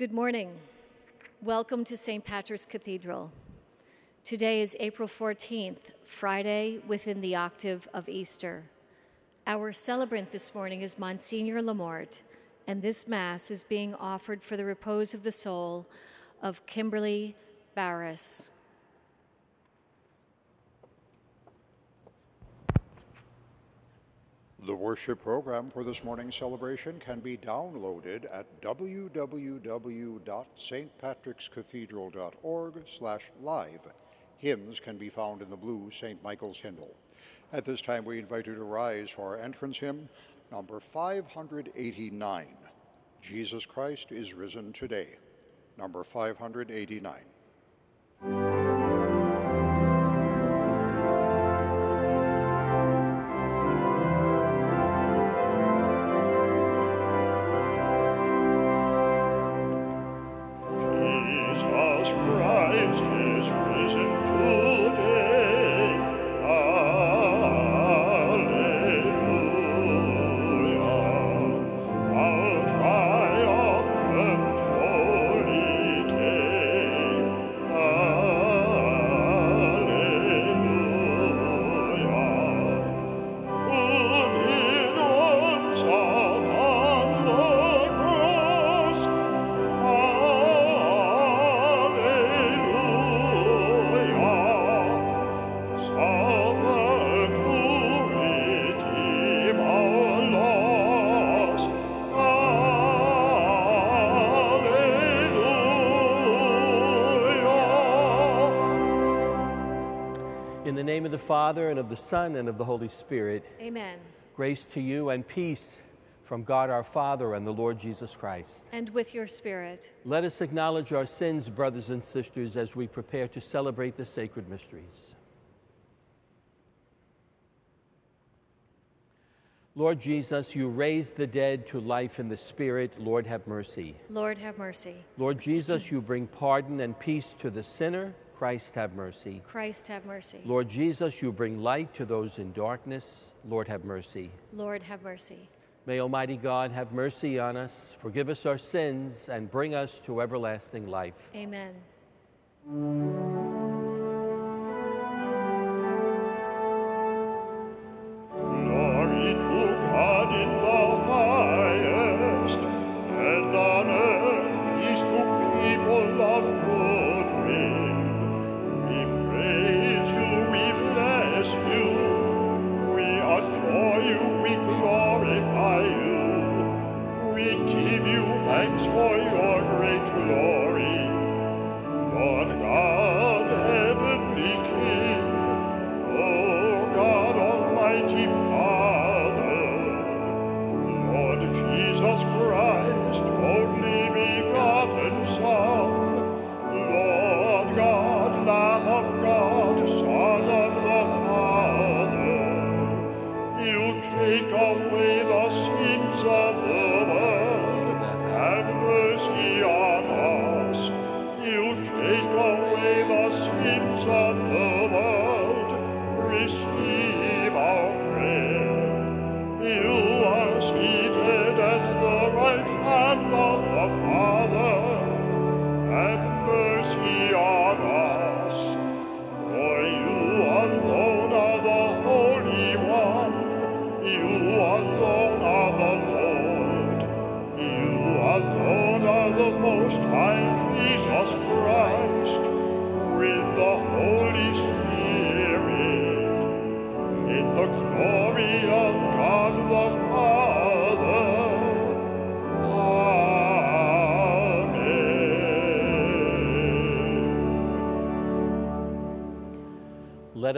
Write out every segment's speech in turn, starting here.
Good morning. Welcome to St. Patrick's Cathedral. Today is April 14th, Friday within the octave of Easter. Our celebrant this morning is Monsignor LaMorte, and this Mass is being offered for the repose of the soul of Kimberly Barris. The worship program for this morning's celebration can be downloaded at www.saintpatrickscathedral.org slash live. Hymns can be found in the blue St. Michael's hymnal. At this time, we invite you to rise for our entrance hymn, number 589, Jesus Christ is risen today, number 589. Name of the Father, and of the Son, and of the Holy Spirit, Amen. grace to you and peace from God our Father and the Lord Jesus Christ. And with your spirit. Let us acknowledge our sins, brothers and sisters, as we prepare to celebrate the sacred mysteries. Lord Jesus, you raised the dead to life in the Spirit. Lord, have mercy. Lord, have mercy. Lord Jesus, you bring pardon and peace to the sinner. Christ, have mercy. Christ, have mercy. Lord Jesus, you bring light to those in darkness. Lord, have mercy. Lord, have mercy. May Almighty God have mercy on us, forgive us our sins, and bring us to everlasting life. Amen.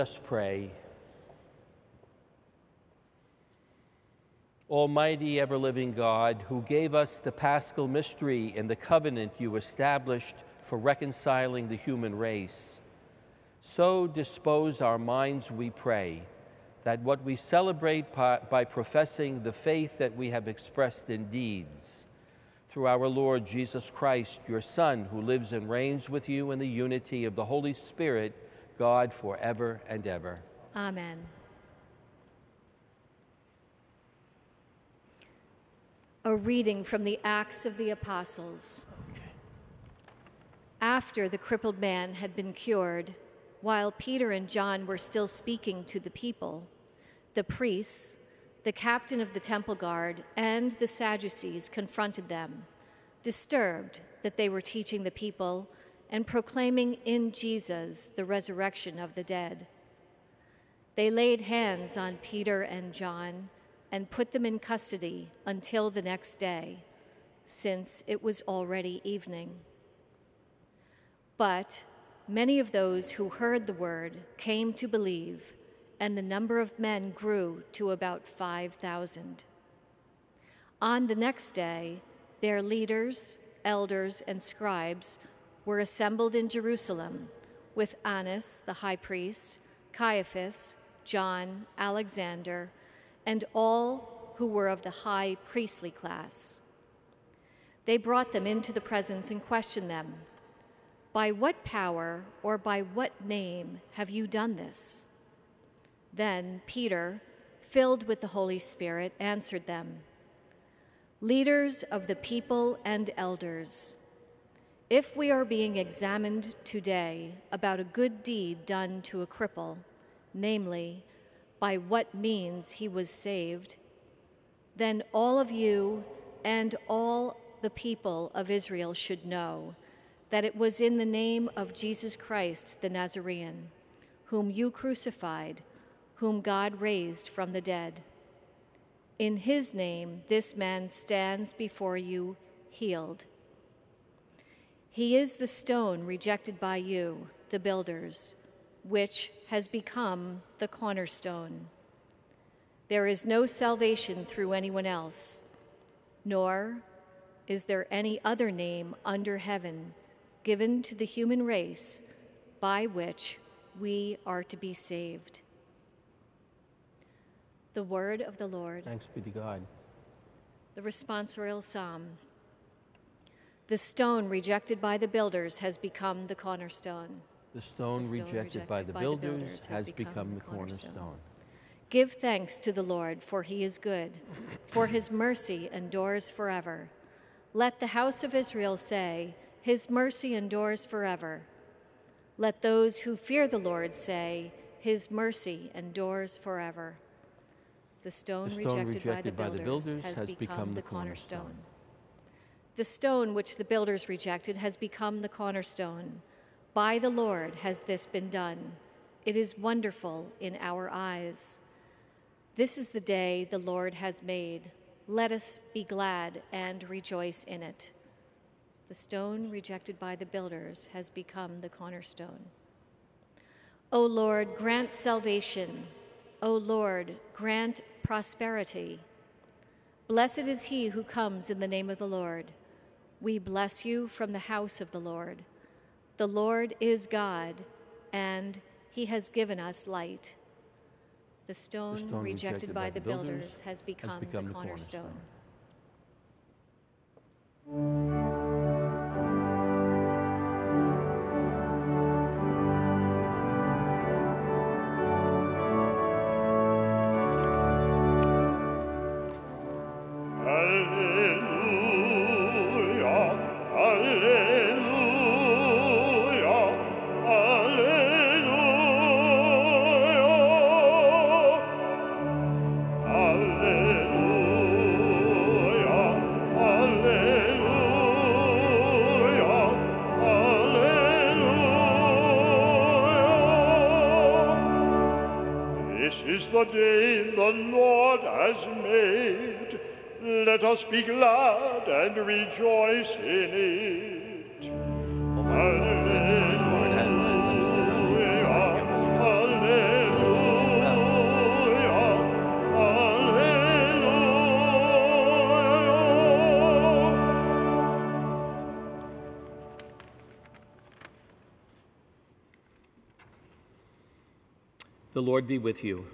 Us pray. Almighty, ever living God, who gave us the paschal mystery and the covenant you established for reconciling the human race, so dispose our minds, we pray, that what we celebrate by, by professing the faith that we have expressed in deeds, through our Lord Jesus Christ, your Son, who lives and reigns with you in the unity of the Holy Spirit, God, forever and ever. Amen. A reading from the Acts of the Apostles. After the crippled man had been cured, while Peter and John were still speaking to the people, the priests, the captain of the temple guard, and the Sadducees confronted them, disturbed that they were teaching the people and proclaiming in Jesus the resurrection of the dead. They laid hands on Peter and John and put them in custody until the next day, since it was already evening. But many of those who heard the word came to believe, and the number of men grew to about 5,000. On the next day, their leaders, elders, and scribes were assembled in Jerusalem with Annas, the high priest, Caiaphas, John, Alexander, and all who were of the high priestly class. They brought them into the presence and questioned them By what power or by what name have you done this? Then Peter, filled with the Holy Spirit, answered them Leaders of the people and elders, if we are being examined today about a good deed done to a cripple, namely, by what means he was saved, then all of you and all the people of Israel should know that it was in the name of Jesus Christ the Nazarene, whom you crucified, whom God raised from the dead. In his name, this man stands before you healed. He is the stone rejected by you, the builders, which has become the cornerstone. There is no salvation through anyone else, nor is there any other name under heaven given to the human race by which we are to be saved. The word of the Lord. Thanks be to God. The responsorial psalm. The stone rejected by the builders has become the cornerstone. The stone, The stone rejected, rejected by the by the builders, builders has become, the cornerstone. Give thanks to the Lord, for he is good, for his mercy endures forever. Let the house of Israel say, His mercy endures forever. Let those who fear the Lord say, His mercy endures forever. The stone, The stone rejected, rejected by, the builders has, become, the cornerstone. cornerstone. The stone which the builders rejected has become the cornerstone. By the Lord has this been done. It is wonderful in our eyes. This is the day the Lord has made. Let us be glad and rejoice in it. The stone rejected by the builders has become the cornerstone. O Lord, grant salvation. O Lord, grant prosperity. Blessed is he who comes in the name of the Lord. We bless you from the house of the Lord. The Lord is God, and he has given us light. The stone, stone rejected, by, the builders, has become, become the the cornerstone. cornerstone. Us be glad and rejoice in it. Alleluia, alleluia, alleluia. The Lord be with you.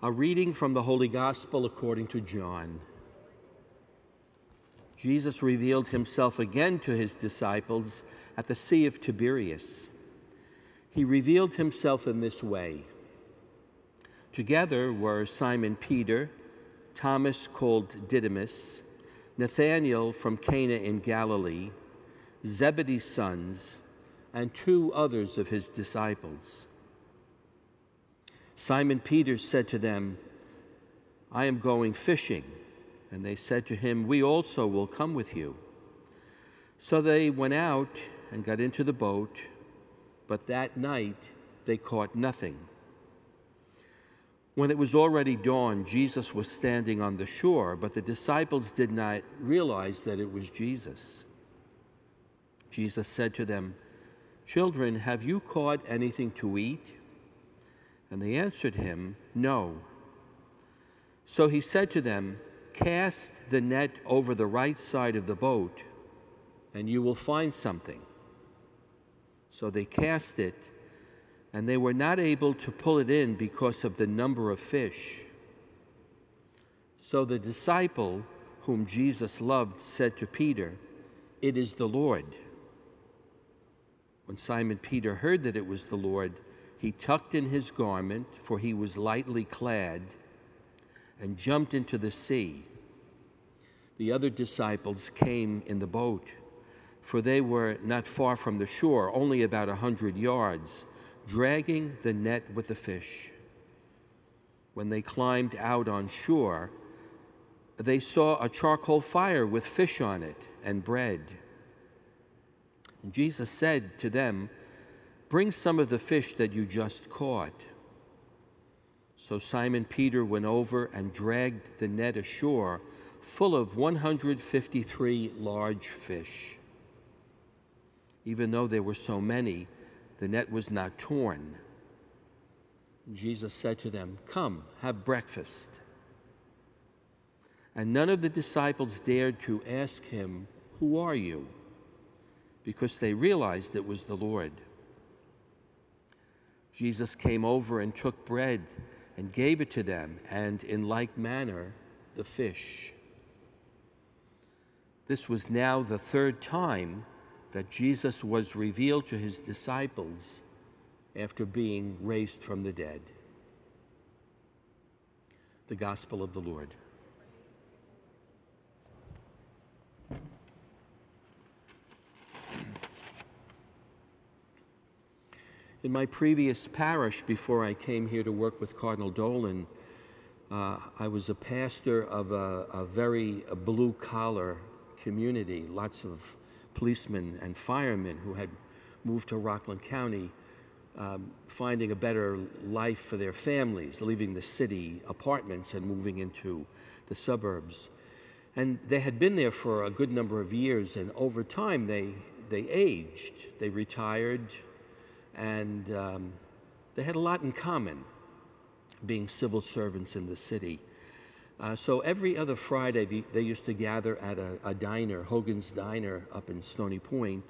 A reading from the Holy Gospel according to John. Jesus revealed himself again to his disciples at the Sea of Tiberias. He revealed himself in this way. Together were Simon Peter, Thomas called Didymus, Nathanael from Cana in Galilee, Zebedee's sons, and two others of his disciples. Simon Peter said to them, I am going fishing. And they said to him, We also will come with you. So they went out and got into the boat, but that night they caught nothing. When it was already dawn, Jesus was standing on the shore, but the disciples did not realize that it was Jesus. Jesus said to them, Children, have you caught anything to eat? And they answered him, No. So he said to them, Cast the net over the right side of the boat, and you will find something. So they cast it and they were not able to pull it in because of the number of fish. So the disciple whom Jesus loved said to Peter, It is the Lord. When Simon Peter heard that it was the Lord, he tucked in his garment, for he was lightly clad, and jumped into the sea. The other disciples came in the boat, for they were not far from the shore, only about a hundred yards dragging the net with the fish. When they climbed out on shore, they saw a charcoal fire with fish on it and bread. And Jesus said to them, Bring some of the fish that you just caught. So Simon Peter went over and dragged the net ashore full of 153 large fish. Even though there were so many, the net was not torn. Jesus said to them, Come, have breakfast. And none of the disciples dared to ask him, Who are you? because they realized it was the Lord. Jesus came over and took bread and gave it to them, and in like manner, the fish. This was now the third time that Jesus was revealed to his disciples after being raised from the dead. The Gospel of the Lord. In my previous parish, before I came here to work with Cardinal Dolan, uh, I was a pastor of a, a very blue collar community, lots of policemen and firemen who had moved to Rockland County, um, finding a better life for their families, leaving the city apartments and moving into the suburbs. And they had been there for a good number of years, and over time they, they aged, they retired, and um, they had a lot in common being civil servants in the city. Uh, so every other Friday, they, they used to gather at a, a, diner, Hogan's Diner up in Stony Point,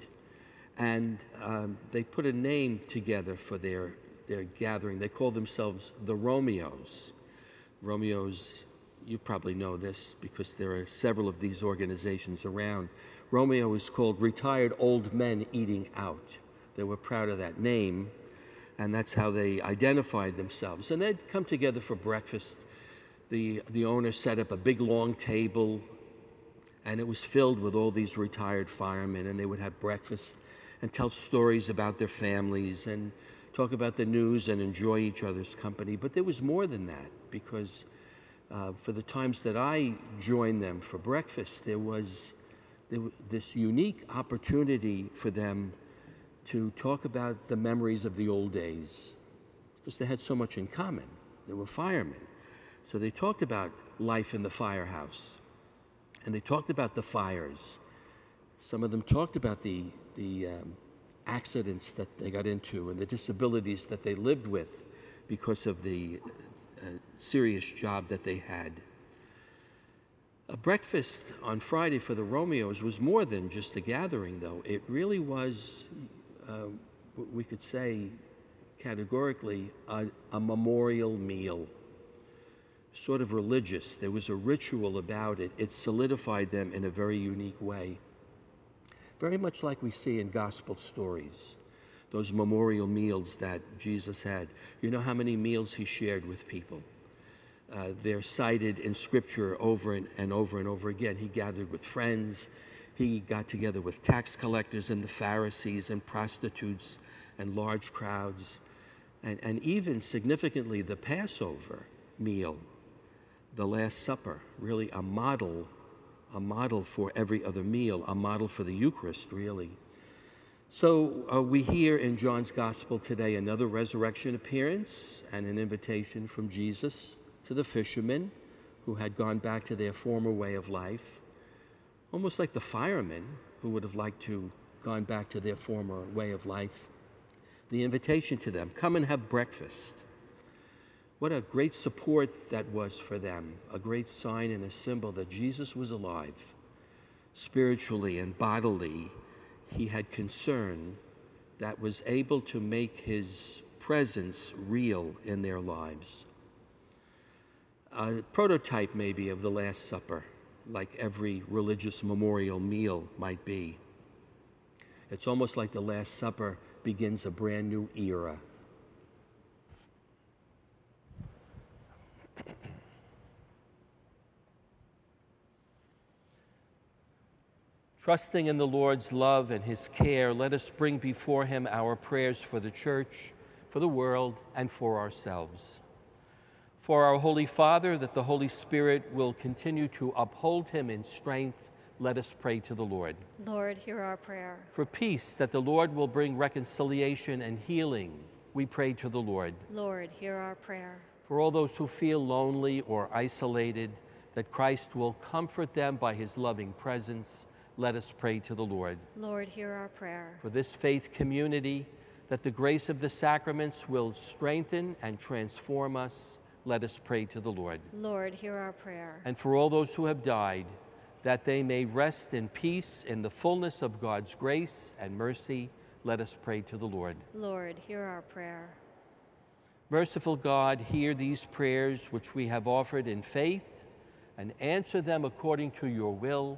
and um, they put a name together for their, their gathering. They called themselves the Romeos. Romeos, you probably know this because there are several of these organizations around. Romeo is called Retired Old Men Eating Out. They were proud of that name, and that's how they identified themselves. And they'd come together for breakfast the, the owner set up a big long table and it was filled with all these retired firemen and they would have breakfast and tell stories about their families and talk about the news and enjoy each other's company. But there was more than that because uh, for the times that i joined them for breakfast there was, there was this unique opportunity for them to talk about the memories of the old days because they had so much in common. They were firemen so they talked about life in the firehouse, and they talked about the fires. Some of them talked about the, the um, accidents that they got into and the disabilities that they lived with because of the uh, serious job that they had. A breakfast on Friday for the Romeos was more than just a gathering, though. It really was, uh, we could say categorically, a, a memorial meal sort of religious. There was a ritual about it. It solidified them in a very unique way. Very much like we see in gospel stories, those memorial meals that Jesus had. You know how many meals he shared with people? Uh, they're cited in scripture over and, and over and over again. He gathered with friends, He got together with tax collectors and the Pharisees and prostitutes and large crowds, and, and even significantly the Passover meal, the Last Supper, really a model, a model for every other meal, a model for the Eucharist, really. So uh, we hear in John's Gospel today another resurrection appearance and an invitation from Jesus to the fishermen who had gone back to their former way of life, almost like the firemen who would have liked to gone back to their former way of life. The invitation to them, come and have breakfast. What a great support that was for them, a great sign and a symbol that Jesus was alive. Spiritually and bodily, he had concern that was able to make his presence real in their lives a prototype maybe of the Last Supper, like every religious memorial meal might be. It's almost like the Last Supper begins a brand new era. Trusting in the Lord's love and his care, let us bring before him our prayers for the church, for the world, and for ourselves for our Holy Father, that the Holy Spirit will continue to uphold him in strength, let us pray to the Lord. Lord, hear our prayer. For peace, that the Lord will bring reconciliation and healing, we pray to the Lord. Lord, hear our prayer. For all those who feel lonely or isolated, that Christ will comfort them by his loving presence, let us pray to the Lord. Lord, hear our prayer. For this faith community, that the grace of the sacraments will strengthen and transform us, let us pray to the Lord. Lord, hear our prayer. And for all those who have died, that they may rest in peace in the fullness of God's grace and mercy, let us pray to the Lord. Lord, hear our prayer. Merciful God, hear these prayers which we have offered in faith and answer them according to your will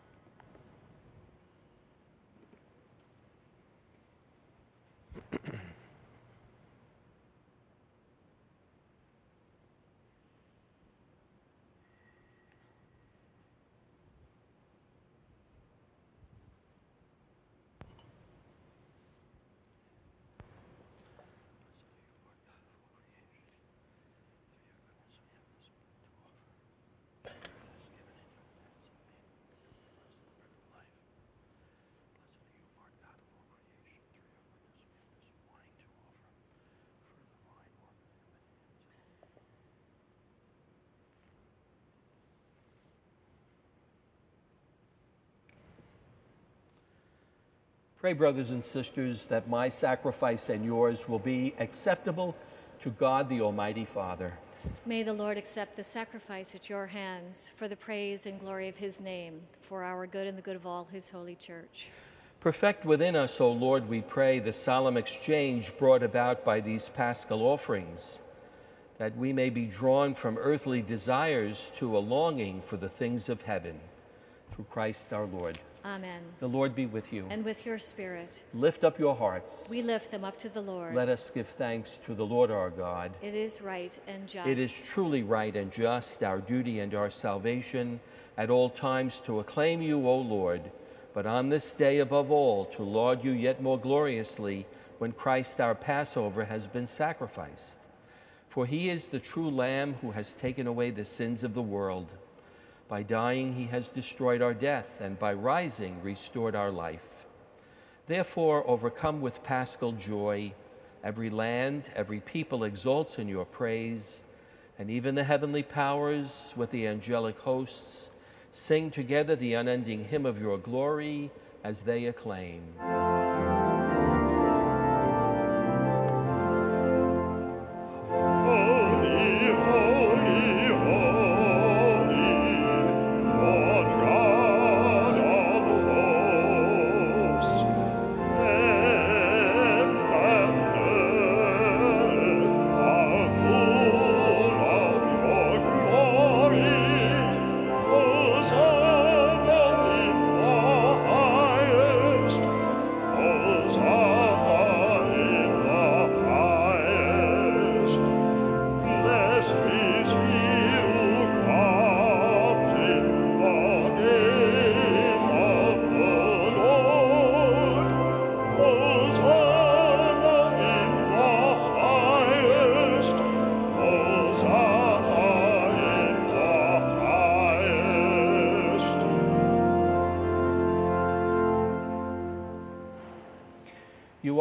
Pray, brothers and sisters, that my sacrifice and yours will be acceptable to God the Almighty Father. May the Lord accept the sacrifice at your hands for the praise and glory of his name, for our good and the good of all his holy church. Perfect within us, O Lord, we pray, the solemn exchange brought about by these paschal offerings, that we may be drawn from earthly desires to a longing for the things of heaven. Through Christ our Lord. Amen. The Lord be with you. And with your spirit. Lift up your hearts. We lift them up to the Lord. Let us give thanks to the Lord our God. It is right and just. It is truly right and just, our duty and our salvation, at all times to acclaim you, O Lord, but on this day above all to laud you yet more gloriously when Christ our Passover has been sacrificed. For he is the true Lamb who has taken away the sins of the world. By dying, he has destroyed our death, and by rising, restored our life. Therefore, overcome with paschal joy, every land, every people exults in your praise, and even the heavenly powers with the angelic hosts sing together the unending hymn of your glory as they acclaim. Holy, holy, holy.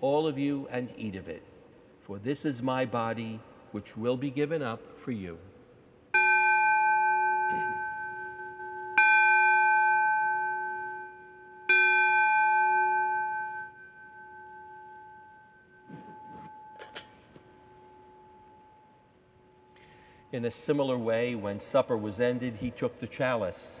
all of you, and eat of it, for this is my body, which will be given up for you. In a similar way, when supper was ended, he took the chalice.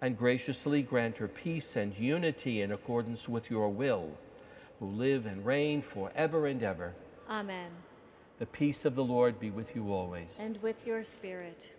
and graciously grant her peace and unity in accordance with your will, who live and reign forever and ever. Amen. The peace of the Lord be with you always. And with your spirit.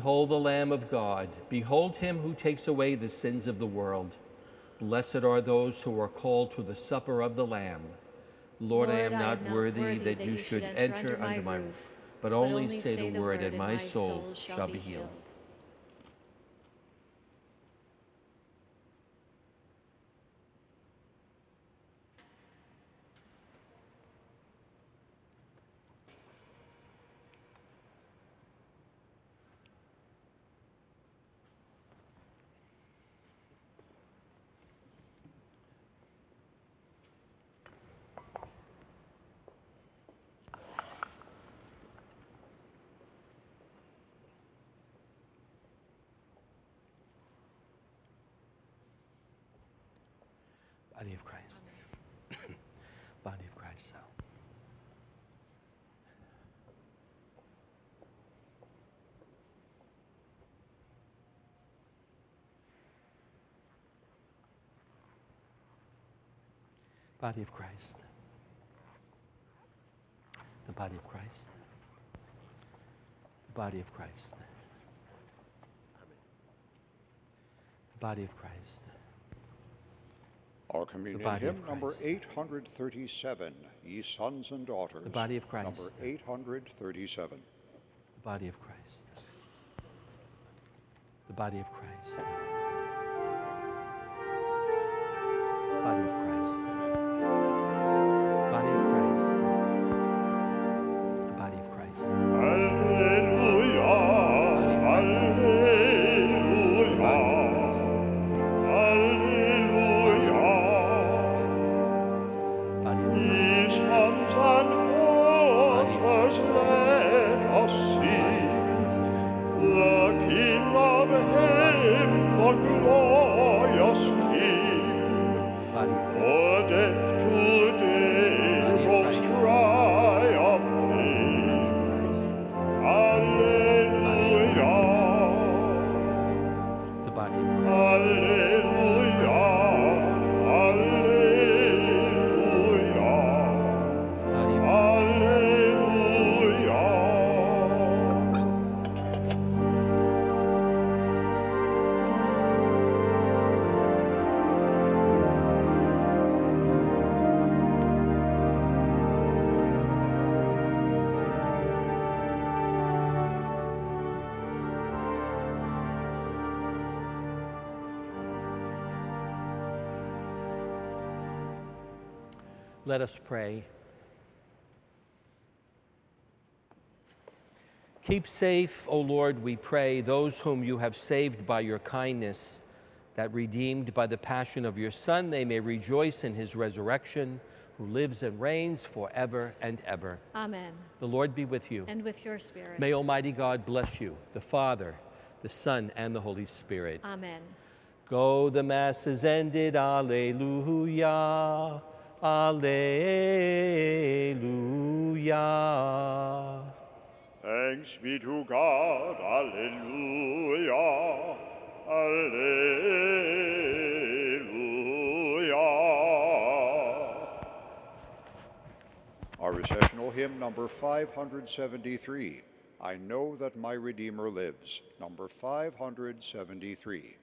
Behold the Lamb of God. Behold him who takes away the sins of the world. Blessed are those who are called to the supper of the Lamb. Lord, I am not worthy that you should enter under my roof, but only say the word, and my soul shall be healed. Body of Christ. Body of Christ. Body of Christ. The body of Christ. The body of Christ. The body of Christ. Our communion hymn number 837, Ye Sons and Daughters. The body of Christ. Number 837. The body of Christ. The body of Christ. Let us pray. Keep safe, O Lord, we pray, those whom you have saved by your kindness, that redeemed by the passion of your Son, they may rejoice in his resurrection, who lives and reigns forever and ever. Amen. The Lord be with you. And with your spirit. May Almighty God bless you, the Father, the Son, and the Holy Spirit. Amen. Go, the Mass is ended. Alleluia. Alleluia. Thanks be to God, Alleluia, Alleluia. Our recessional hymn number 573, I Know That My Redeemer Lives. Number 573.